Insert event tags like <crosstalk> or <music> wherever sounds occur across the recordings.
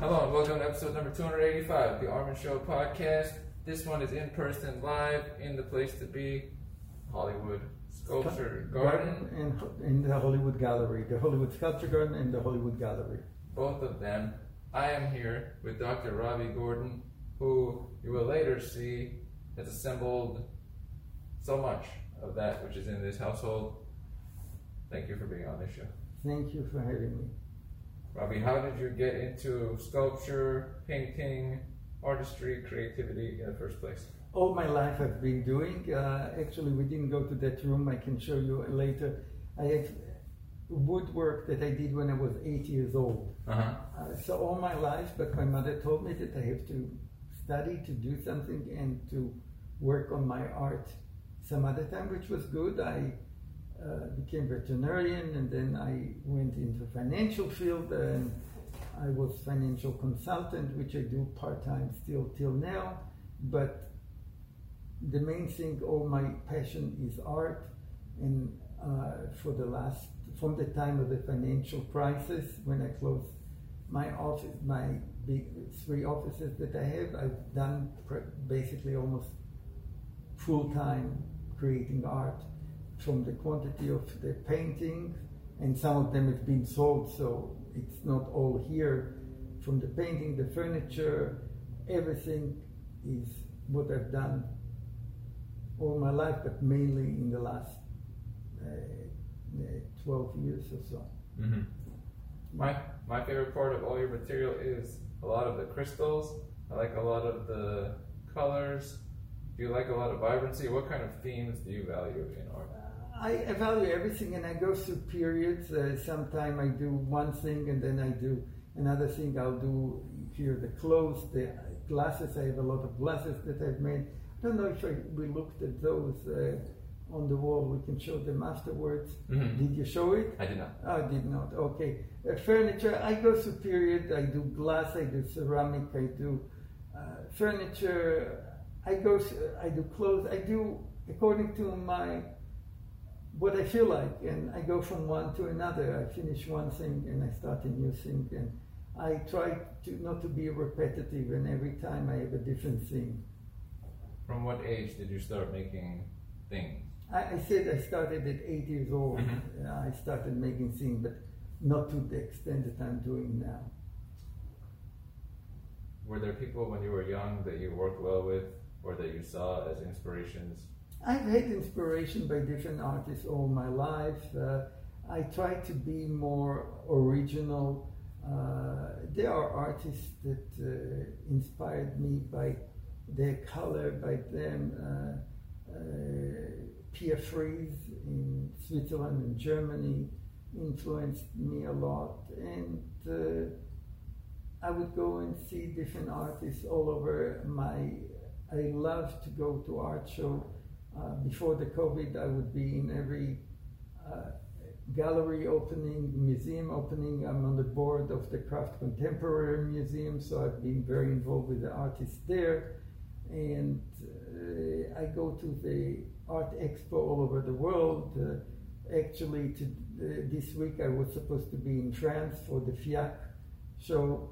Hello and welcome to episode number 285 of the Armen Show podcast. This one is in person, live, in the place to be, Hollywood Sculpture Garden. and in the Hollywood Gallery, the Hollywood Sculpture Garden and the Hollywood Gallery. Both of them. I am here with Dr. Robby Gordon, who you will later see has assembled so much of that which is in this household. Thank you for being on this show. Thank you for having me. Robby, how did you get into sculpture, painting, artistry, creativity in the first place? All my life I've been doing. Uh, actually, we didn't go to that room. I can show you later. I have woodwork that I did when I was eight years old. Uh-huh. Uh, so all my life, but my mother told me that I have to study to do something and to work on my art some other time, which was good. I uh, became veterinarian and then I went into financial field and I was financial consultant, which I do part time still till now. But the main thing, all my passion is art, and uh, for the last from the time of the financial crisis when I closed my office, my big three offices that I have, I've done basically almost full time creating art from the quantity of the painting, and some of them have been sold, so it's not all here. From the painting, the furniture, everything is what I've done all my life, but mainly in the last uh, uh, 12 years or so. Mm-hmm. My my favorite part of all your material is a lot of the crystals. I like a lot of the colors. Do you like a lot of vibrancy? What kind of themes do you value in art? I evaluate everything and I go through periods. Uh, Sometime I do one thing and then I do another thing. I'll do here the clothes, the glasses. I have a lot of glasses that I've made. I don't know if I, we looked at those uh, on the wall. We can show them afterwards. Mhm. Did you show it? I did not. I did not. Okay. Uh, furniture, I go through period. I do glass, I do ceramic, I do uh, furniture. I go, I do clothes. I do according to my what I feel like, and I go from one to another. I finish one thing and I start a new thing, and I try to not to be repetitive. And every time I have a different thing. From what age did you start making things? I, I said I started at eight years old. Mhm. Uh, I started making things, but not to the extent that I'm doing now. Were there people when you were young that you worked well with or that you saw as inspirations? I've had inspiration by different artists all my life. Uh, I try to be more original. Uh, there are artists that uh, inspired me by their color, by them. Uh, uh, Pierre Fries in Switzerland and Germany influenced me a lot. And uh, I would go and see different artists all over my. I love to go to art show. Uh, before the COVID, I would be in every uh, gallery opening, museum opening. I'm on the board of the Craft Contemporary Museum, so I've been very involved with the artists there. And uh, I go to the art expo all over the world. Uh, actually, to, uh, this week I was supposed to be in France for the FIAC show,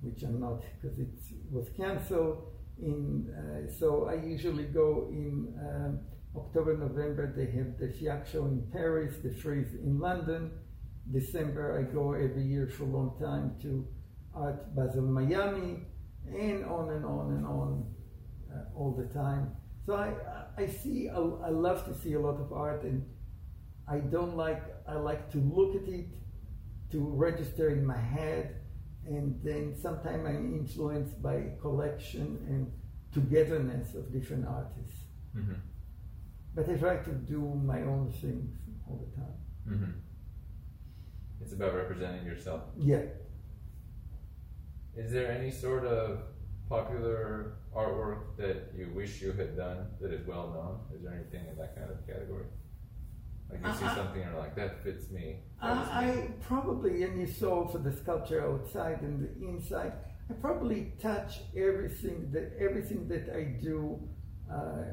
which I'm not because it was cancelled. In uh, so I usually go in um, October, November. They have the FIAC show in Paris, the Frieze in London. December I go every year for a long time to Art Basel Miami, and on and on and on uh, all the time. So I I see I, I love to see a lot of art, and I don't like I like to look at it, to register in my head, and then sometimes I'm influenced by collection and togetherness of different artists. Mm-hmm. But I try to do my own things all the time. Mm-hmm. It's about representing yourself. Yeah. Is there any sort of popular artwork that you wish you had done that is well known? Is there anything in that kind of category? Like you see Uh, I- something and you're like, that fits me. That was I, me." I probably, and you saw for the sculpture outside and the inside, I probably touch everything that everything that I do. Uh,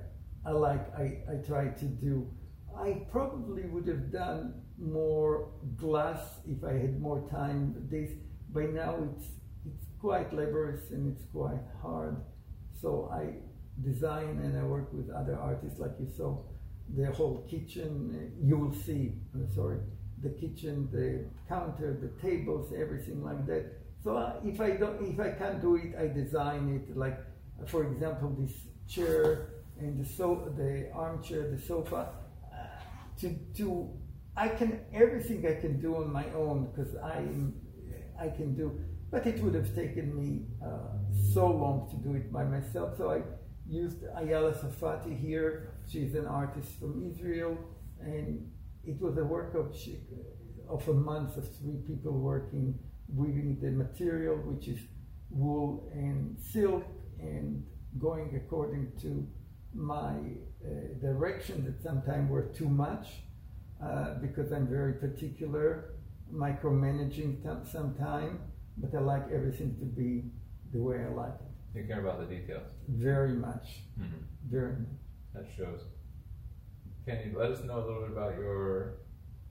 I like. I, I try to do. I probably would have done more glass if I had more time. But this by now it's it's quite laborious and it's quite hard. So I design and I work with other artists like you saw. The whole kitchen, you will see, I'm sorry, the kitchen, the counter, the tables, everything like that. So uh, if I don't, if I can't do it, I design it. Like, for example, this chair and the so the armchair, the sofa. Uh, to to I can everything I can do on my own because I I can do, but it would have taken me uh, so long to do it by myself. So I used Ayala Safati here. She's an artist from Israel, and it was a work of of a month of three people working, weaving the material, which is wool and silk, and going according to my uh, direction that sometimes were too much uh, because I'm very particular, micromanaging t- sometimes, but I like everything to be the way I like it. You care about the details. Very much. Mm-hmm. Very much. That shows. Can you let us know a little bit about your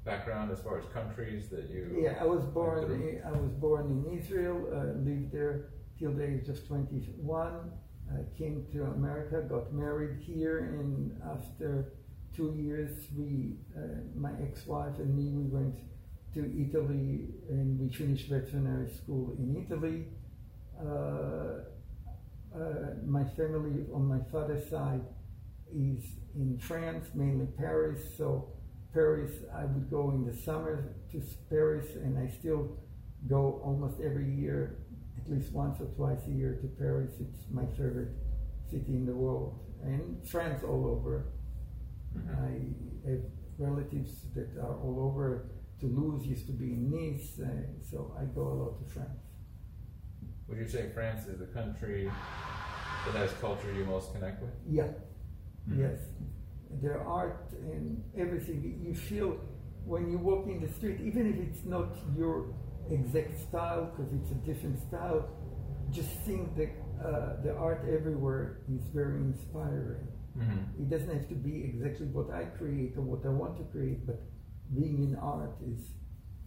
background as far as countries that you? Yeah, I was born. In, I was born in Israel. Uh, lived there till the age of 21. Uh, came to America, got married here, and after two years, we, uh, my ex-wife and me, we went to Italy and we finished veterinary school in Italy. Uh, uh, my family on my father's side is in France, mainly Paris. So Paris, I would go in the summer to Paris, and I still go almost every year, at least once or twice a year to Paris. It's my favorite city in the world, and France all over. Mm-hmm. I have relatives that are all over. Toulouse used to be in Nice, uh, so I go a lot to France. Would you say France is the country that has culture you most connect with? Yeah. Mm-hmm. Yes. Their art and everything. You feel when you walk in the street, even if it's not your exact style, because it's a different style, just seeing the, uh, the art everywhere is very inspiring. Mm-hmm. It doesn't have to be exactly what I create or what I want to create, but being in art is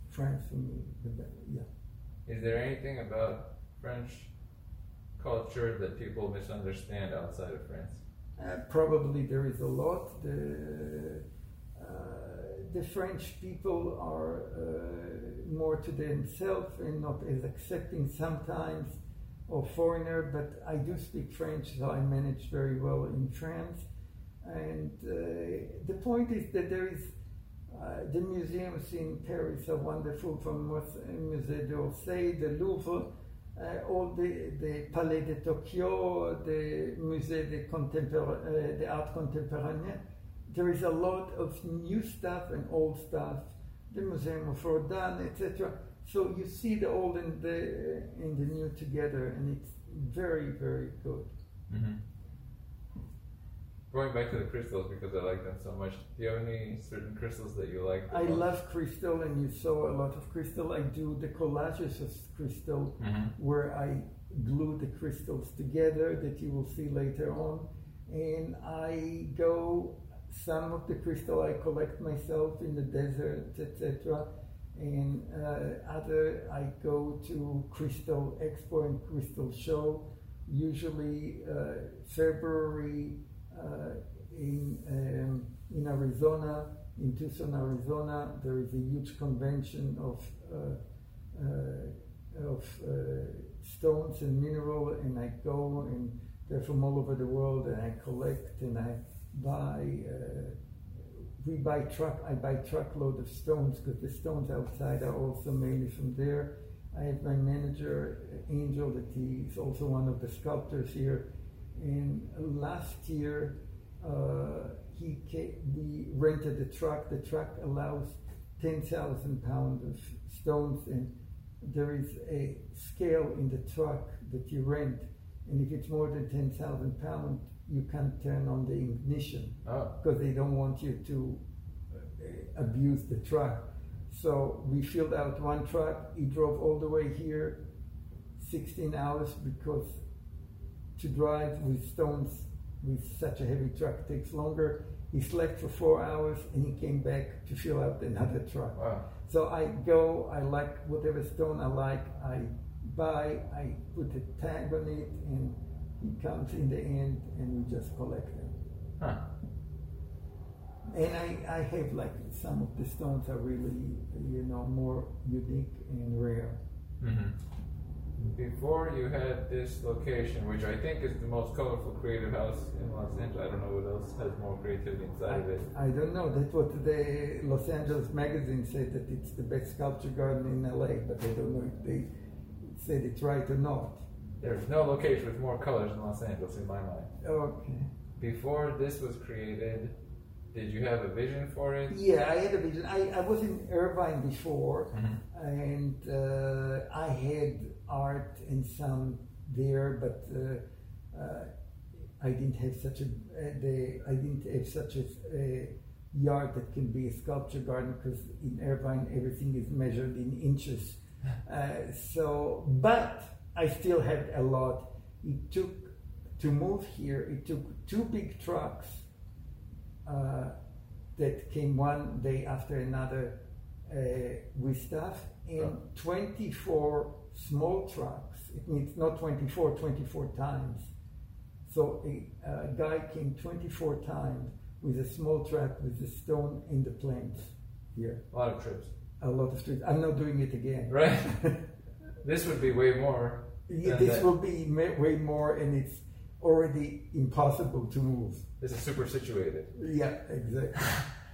France for me. Yeah. Is there anything about French culture that people misunderstand outside of France? Uh, probably there is a lot. The, uh, the French people are uh, more to themselves and not as accepting sometimes of foreigner, but I do speak French, so I manage very well in France. And uh, the point is that there is uh, the museums in Paris are wonderful, from Musée d'Orsay, the Louvre, uh, all the, the Palais de Tokyo, the Musée de, Contempor- uh, de Art Contemporain. There is a lot of new stuff and old stuff, the Museum of Rodin, etc. So you see the old and the and the new together, and it's very very good. Mm-hmm. Going back to the crystals because I like them so much. Do you have any certain crystals that you like? I most? love crystal, and you saw a lot of crystal. I do the collages of crystal, mm-hmm. where I glue the crystals together that you will see later on, and I go. Some of the crystal I collect myself in the desert, etc and uh, other I go to Crystal Expo and Crystal Show, usually uh, February in um, in Arizona, in Tucson, Arizona. There is a huge convention of uh, uh, of uh, stones and mineral, and I go and they're from all over the world, and I collect and I buy we buy truck. I buy truckload of stones because the stones outside are also mainly from there. I have my manager Angel that he's also one of the sculptors here. And last year, uh, he came, we rented a truck. The truck allows ten thousand pounds of stones, and there is a scale in the truck that you rent. And if it's more than ten thousand pounds, you can't turn on the ignition because oh. they don't want you to uh, abuse the truck. So we filled out one truck. He drove all the way here, 16 hours, because to drive with stones with such a heavy truck takes longer. He slept for four hours and he came back to fill out another truck. Wow. So I go, I like whatever stone I like, I buy, I put a tag on it, and it comes in the end, and we just collect them. Huh. And I, I have like some of the stones are really, you know, more unique and rare. hmm Before you had this location, which I think is the most colorful creative house in Los Angeles. I don't know what else has more creativity inside of it. I don't know. That's what the Los Angeles magazine said that it's the best sculpture garden in LA, but I don't know if they said it's right or not. There's no location with more colors in Los Angeles in my mind. Okay. Before this was created, did you have a vision for it? Yeah, I had a vision. I, I was in Irvine before, Mhm. and uh, I had art and some there, but uh, uh, I didn't have such a uh, the I didn't have such a, a yard that can be a sculpture garden because in Irvine everything is measured in inches. <laughs> Uh, so, but I still had a lot. It took to move here. It took two big trucks uh, that came one day after another uh, with stuff, and 24 small trucks. It means not 24, 24 times. So a, a guy came 24 times with a small truck with a stone in the plants here. A lot of trips, A lot of streets. I'm not doing it again. right? <laughs> this would be way more. Yeah, this that. will be way more, and it's already impossible to move. This is super situated. Yeah, exactly. <laughs>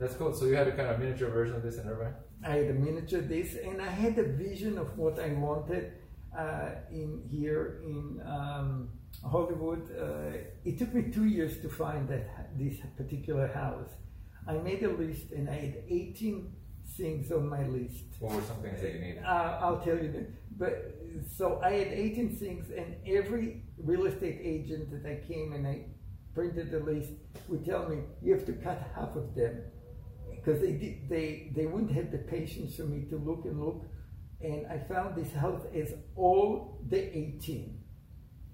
That's cool. So you had a kind of miniature version of this in Irvine. I had a miniature this, and I had a vision of what I wanted uh, in here in um, Hollywood. Uh, it took me two years to find that this particular house. I made a list, and I had 18 things on my list. What were some things that you needed? Uh, I'll tell you. That. But so I had 18 things, and every real estate agent that I came and I printed the list would tell me you have to cut half of them because they did, they they wouldn't have the patience for me to look and look. And I found this house as all the 18,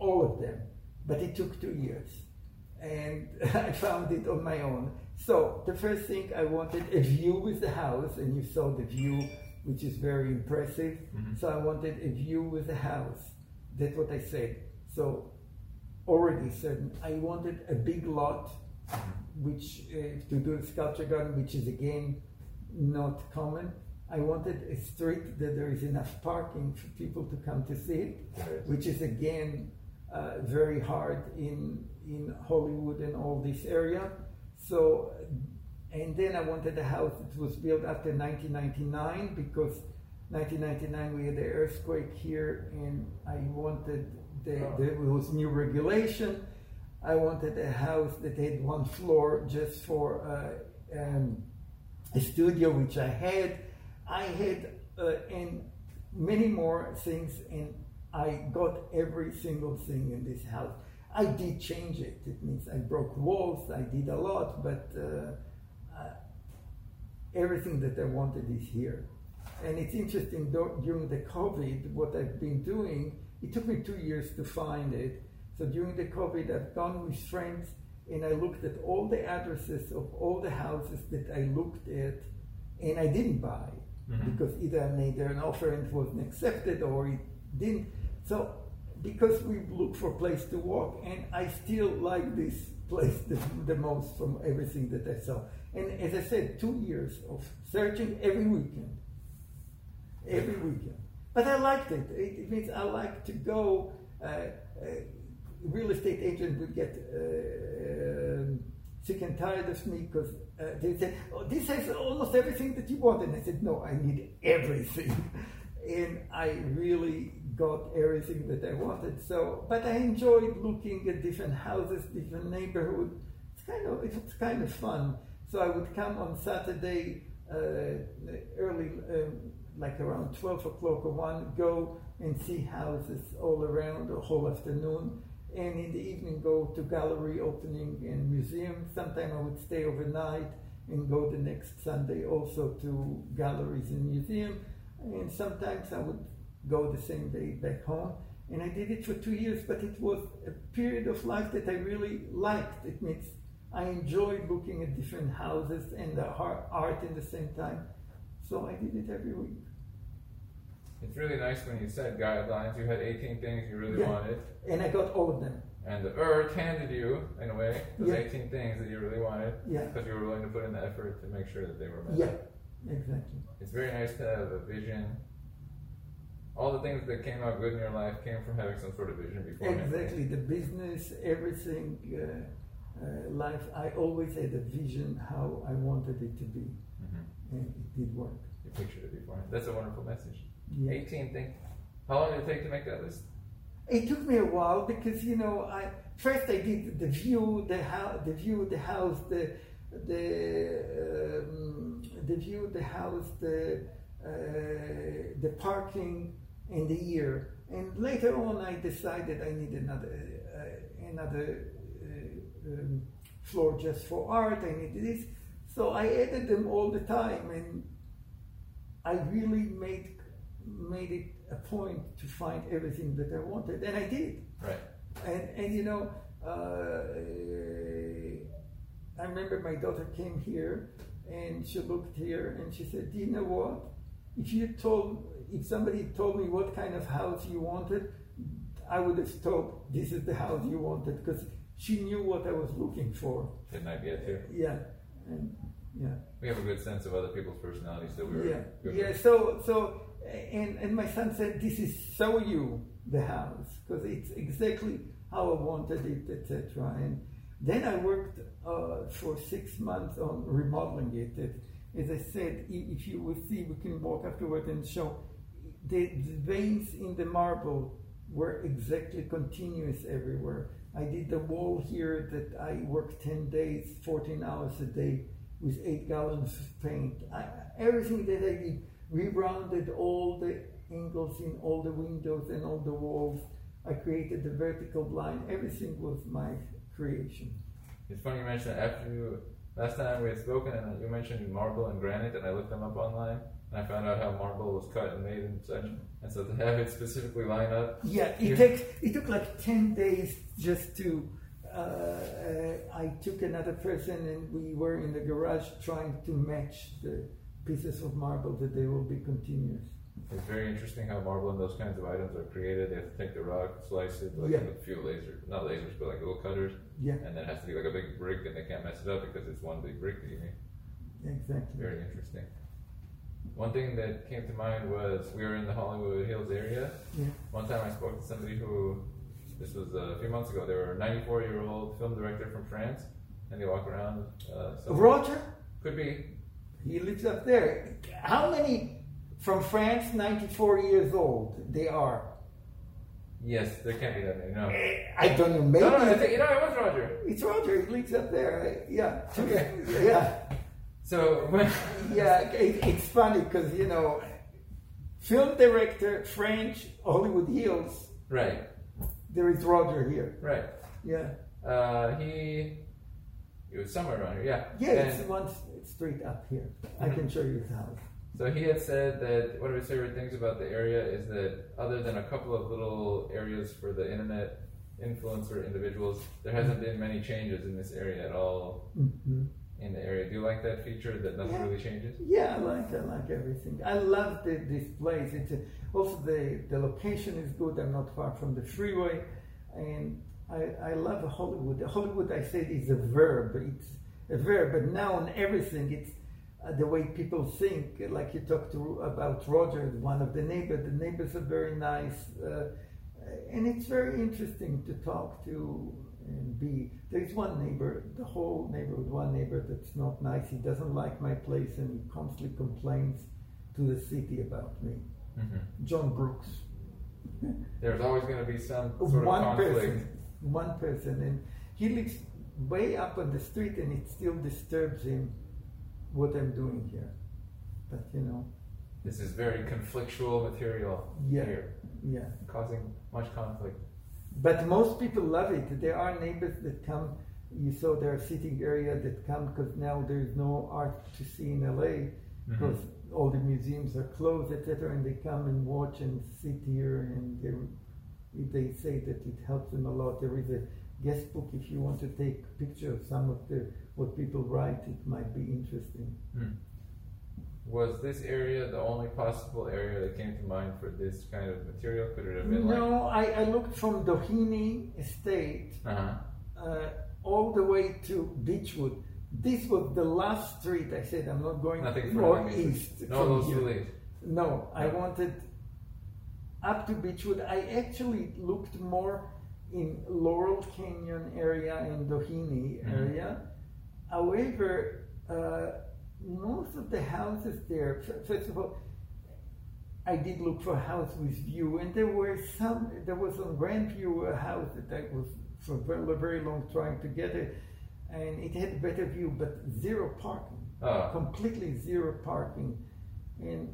all of them, but it took two years, and <laughs> I found it on my own. So the first thing I wanted a view with the house, and you saw the view, which is very impressive. Mhm. So I wanted a view with the house. That's what I said. So already certain. I wanted a big lot, which uh, to do a sculpture garden, which is again not common. I wanted a street that there is enough parking for people to come to see it which is again uh, very hard in in Hollywood and all this area. So, and then I wanted a house that was built after 1999 because 1999 we had the earthquake here, and I wanted the, Oh. there was new regulation. I wanted a house that had one floor just for uh, um, a studio, which I had. I had uh, and many more things, and I got every single thing in this house. I did change it. It means I broke walls. I did a lot, but uh, uh, everything that I wanted is here. And it's interesting during the COVID, what I've been doing. It took me two years to find it. So during the COVID, I've gone with friends and I looked at all the addresses of all the houses that I looked at, and I didn't buy Mhm. because either I made an offer and it wasn't accepted or it didn't. So because we look for a place to walk, and I still like this place the, the most from everything that I saw. And as I said, two years of searching every weekend, every weekend. But I liked it. It, it means I like to go. Uh, uh, real estate agent would get uh, um, sick and tired of me because uh, they said, "Oh, this has almost everything that you want," and I said, "No, I need everything." <laughs> and I really got everything that I wanted. So, but I enjoyed looking at different houses, different neighborhoods. It's kind of it's kind of fun. So I would come on Saturday uh, early, um, like around twelve o'clock or one, go and see houses all around the whole afternoon. And in the evening, go to gallery opening and museum. Sometimes I would stay overnight and go the next Sunday also to galleries and museum. And sometimes I would go the same day back home. And I did it for two years, but it was a period of life that I really liked. It means I enjoyed looking at different houses and the art in the same time. So I did it every week. It's really nice when you said guidelines. You had 18 things you really Yeah. wanted, and I got all of them. and the earth handed you, in a way, those Yeah. 18 things that you really wanted Yeah, because you were willing to put in the effort to make sure that they were met. yeah, exactly. It's very nice to have a vision. All the things that came out good in your life came from having some sort of vision before. Exactly, the business, everything, uh, uh, life. I always had a vision how I wanted it to be, hmm and it did work. You pictured it before. That's a wonderful message. Yeah. 18 thing. How long did it take to make that list? It took me a while because you know I first I did the view, the house, the view, the house, the the um, the view, the house, the uh, the parking, and the year. And later on, I decided I need another uh, another uh, um, floor just for art. I needed this, so I added them all the time, and I really made made it a point to find everything that I wanted, and I did. Right. And and you know, uh, I remember my daughter came here, and she looked here, and she said, "Do you know what? If you told, if somebody told me what kind of house you wanted, I would have told this is the house you wanted because she knew what I was looking for. Didn't I get to? Yeah, and yeah." We have a good sense of other people's personalities that we were Yeah, good yeah. with. So, so, and and my son said, "This is so you, the house, because it's exactly how I wanted it, etc." And then I worked uh, for six months on remodeling it. it. As I said, if you will see, we can walk afterward and show the, the veins in the marble were exactly continuous everywhere. I did the wall here that I worked 10 days, 14 hours a day with eight gallons of paint. I, everything that I did, rerounded all the angles in all the windows and all the walls. I created the vertical blind. Everything was my creation. It's funny you mentioned that after you last time we had spoken and you mentioned marble and granite and I looked them up online and I found out how marble was cut and made and such. And so to have it specifically line up, Yeah, it You- takes it took like ten days just to. Uh, uh, I took another person and we were in the garage trying to match the pieces of marble that they will be continuous. it's very interesting how marble and those kinds of items are created. They have to take the rock, slice it, like Yeah. with a few lasers, not lasers, but like little cutters, Yeah, and then it has to be like a big brick and they can't mess it up because it's one big brick that you need. exactly. Very interesting. One thing that came to mind was we were in the Hollywood Hills area. Yeah. One time I spoke to somebody who, this was a few months ago, they were a 94 year old film director from France, and they walk around. Uh, Roger, Could be. He lives up there. How many from France, ninety-four years old? They are. Yes, there can't be that many. No. Eh, I don't know. Maybe No, no, I think, you know, it was Roger. it's Roger. He lives up there. Yeah. Okay. Yeah. So, when, <laughs> Yeah, it, it's funny because you know, film director, French, Hollywood Hills. right, There is Roger here. right. Yeah, Uh, he, he was somewhere around here, yeah. yeah, And- it's one street up here. I can show you the house. So he had said that one of his favorite things about the area is that other than a couple of little areas for the internet influencer individuals, there hasn't been many changes in this area at all hmm in the area. Do you like that feature that nothing Yeah. really changes? Yeah, I like I like everything. I love the, this place. It's a, also the the location is good. I'm not far from the freeway, and I I love Hollywood. Hollywood, I said, is a verb. It's a verb, but now on everything, it's uh, the way people think. Like you talked to about Roger, one of the neighbors. The neighbors are very nice, uh, and it's very interesting to talk to and be. There's one neighbor, the whole neighborhood, one neighbor that's not nice. He doesn't like my place, and he constantly complains to the city about me. hmm John Brooks, There's always going to be some sort of one conflict. person, one person, and he lives way up on the street, and it still disturbs him what I'm doing here. But you know, This is very conflictual material Yeah. here, yeah. causing much conflict. But most people love it. There are neighbors that come. You saw their sitting area that come because now there is no art to see in LA because mm-hmm. all the museums are closed, etc. And they come and watch and sit here, and they they say that it helps them a lot. There is a guest book if you want to take a picture of some of the what people write. It might be interesting. Hmm. was this area the only possible area that came to mind for this kind of material? Could it have been like? No, I, I looked from Doheny Estate Uh-huh. uh, all the way to Beechwood. This was the last street. I said I'm not going Nothing east. No, here. No, I wanted up to Beechwood. I actually looked more in Laurel Canyon area and Doheny Mhm. area. However, uh, most of the houses there, first of all, I did look for a house with view, and there were some. There was on Grandview a house that I was for a very, very long trying to get it, and it had a better view, but zero parking Oh, completely zero parking and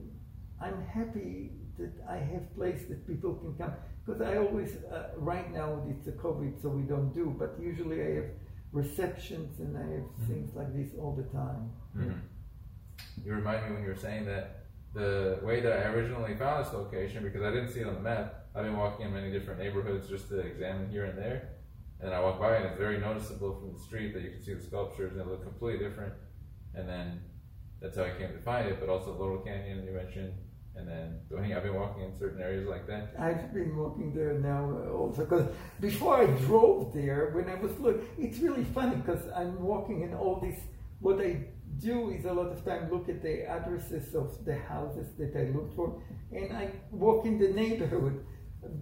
i'm happy that i have place that people can come because i always uh, right now it's a covid so we don't do but usually i have receptions and i have Mhm. things like this all the time mhm. You remind me when you were saying that the way that I originally found this location, because I didn't see it on the map, I've been walking in many different neighborhoods just to examine here and there. And I walk by and it's very noticeable from the street that you can see the sculptures and they look completely different. And then that's how I came to find it, but also Laurel Canyon you mentioned. And then Doheny, I've been walking in certain areas like that. I've been walking there now also because before I drove there, when I was look, it's really funny because I'm walking in all this. What I do is a lot of time look at the addresses of the houses that I look for, and I walk in the neighborhood.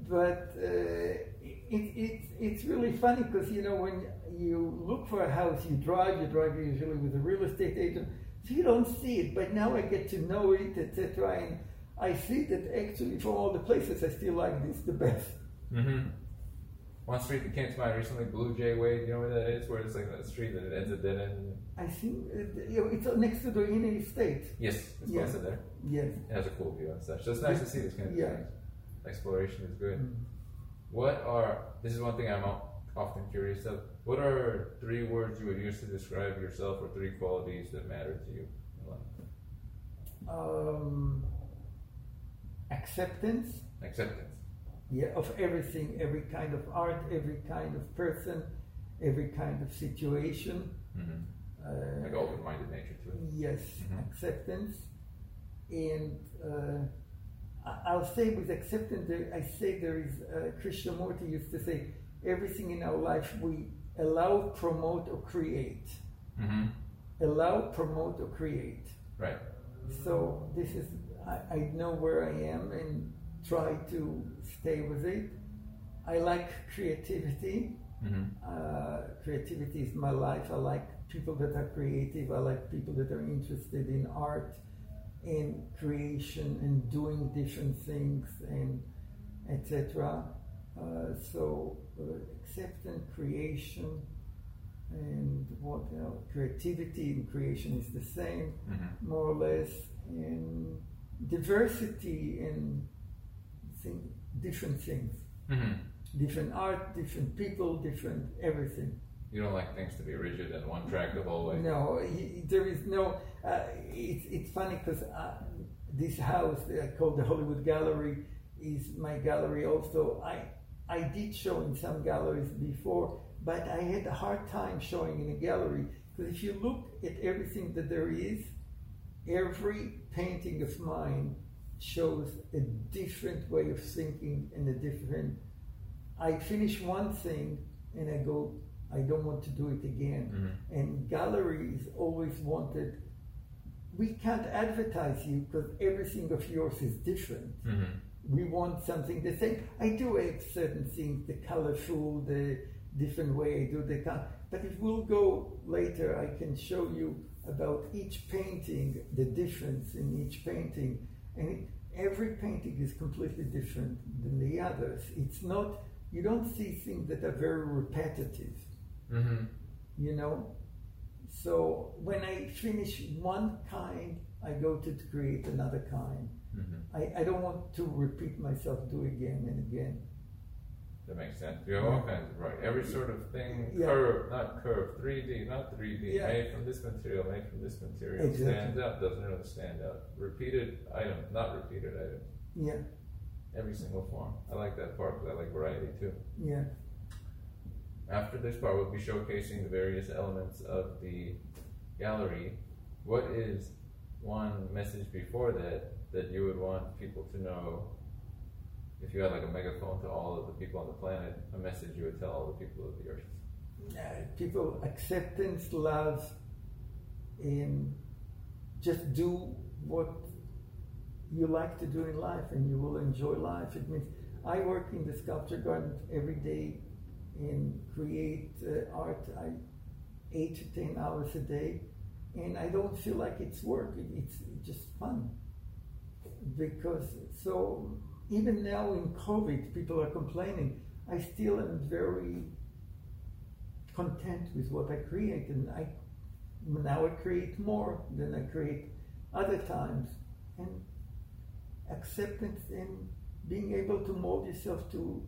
But uh, it, it, it's really funny because you know when you look for a house, you drive, you drive usually with a real estate agent, so you don't see it. But now I get to know it, etc. I see that actually from all the places, I still like this the best. Mm-hmm. One street that came to mind recently, Blue Jay Way. Do you know where that is? Where it's like a street that it ends at dead end. I think uh, you know, it's next to the inner estate. Yes, it's Yeah. close to there. Yes. It has a cool view and such. So it's nice to see this kind of Yeah. things. Exploration is good. Mm. What are this is one thing I'm often curious of. What are three words you would use to describe yourself, or three qualities that matter to you in life? Um, acceptance, Acceptance. yeah, of everything, every kind of art, every kind of person, every kind of situation. Mm-hmm. Uh, Like open-minded nature to it. Yes, Mhm. acceptance, and uh, I'll say with acceptance, there, I say there is uh, Krishnamurti used to say, everything in our life we allow, promote, or create. Mm-hmm. Allow, promote, or create. Right. So this is I, I know where I am and try to stay with it. I like creativity. Mm-hmm. Uh, creativity is my life. I like people that are creative. I like people that are interested in art and creation and doing different things and etc. Uh, so uh, acceptance, creation, and what else? Creativity and creation is the same Mm-hmm. more or less, and diversity in thing, different things, Mm-hmm. different art, different people, different everything. You don't like things to be rigid and one track the whole way. No, y- there is no. Uh, it's it's funny because uh, this house that I call the Hollywood Gallery is my gallery. Also, I I did show in some galleries before, but I had a hard time showing in a gallery because if you look at everything that there is, every painting of mine shows a different way of thinking and a different. I finish one thing and I go, I don't want to do it again Mm-hmm. and galleries always wanted we can't advertise you because everything of yours is different Mm-hmm. we want something the same i do have certain things the colorful the different way i do the color but if we'll go later i can show you about each painting the difference in each painting and it, every painting is completely different than the others it's not you don't see things that are very repetitive Mm-hmm. you know. So when I finish one kind, I go to create another kind. Mm-hmm. I, I don't want to repeat myself, do again and again. That makes sense. You have all kinds of right. Every sort of thing, Yeah. curve, not curve, 3D, not 3D, Yeah. made from this material, made from this material, Exactly. stands out, doesn't really stand out. Repeated item, not repeated item. Yeah, Every single form. I like that part because I like variety too. yeah. After this part, we'll be showcasing the various elements of the gallery. What is one message before that that you would want people to know? If you had like a megaphone to all of the people on the planet, a message you would tell all the people of the earth. Uh, people acceptance, love, and just do what you like to do in life, and you will enjoy life. It means I work in the sculpture garden every day and create uh, art. I eight to ten hours a day, and I don't feel like it's work. It's just fun because so even now in COVID, people are complaining. I still am very content with what I create, and I now I create more than I create other times, and acceptance and being able to mold yourself to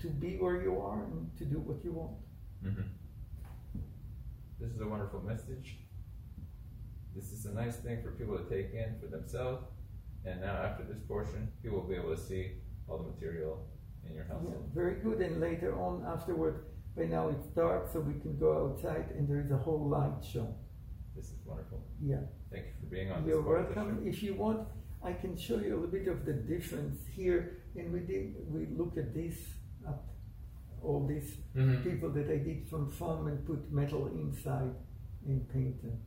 to be where you are and to do what you want. Mm-hmm. This is a wonderful message. This is a nice thing for people to take in for themselves. And now, after this portion, you will be able to see all the material in your house. Yeah, very good. And later on, afterward, by now it's dark, so we can go outside, and there is a whole light show. This is wonderful. Yeah. Thank you for being on. You're welcome. If you want, I can show you a little bit of the difference here. And we did we look at this up, all these Mhm. people that I did from foam and put metal inside and paint them.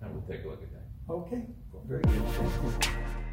And we'll take a look at that. Okay, Cool. very good. Thank you.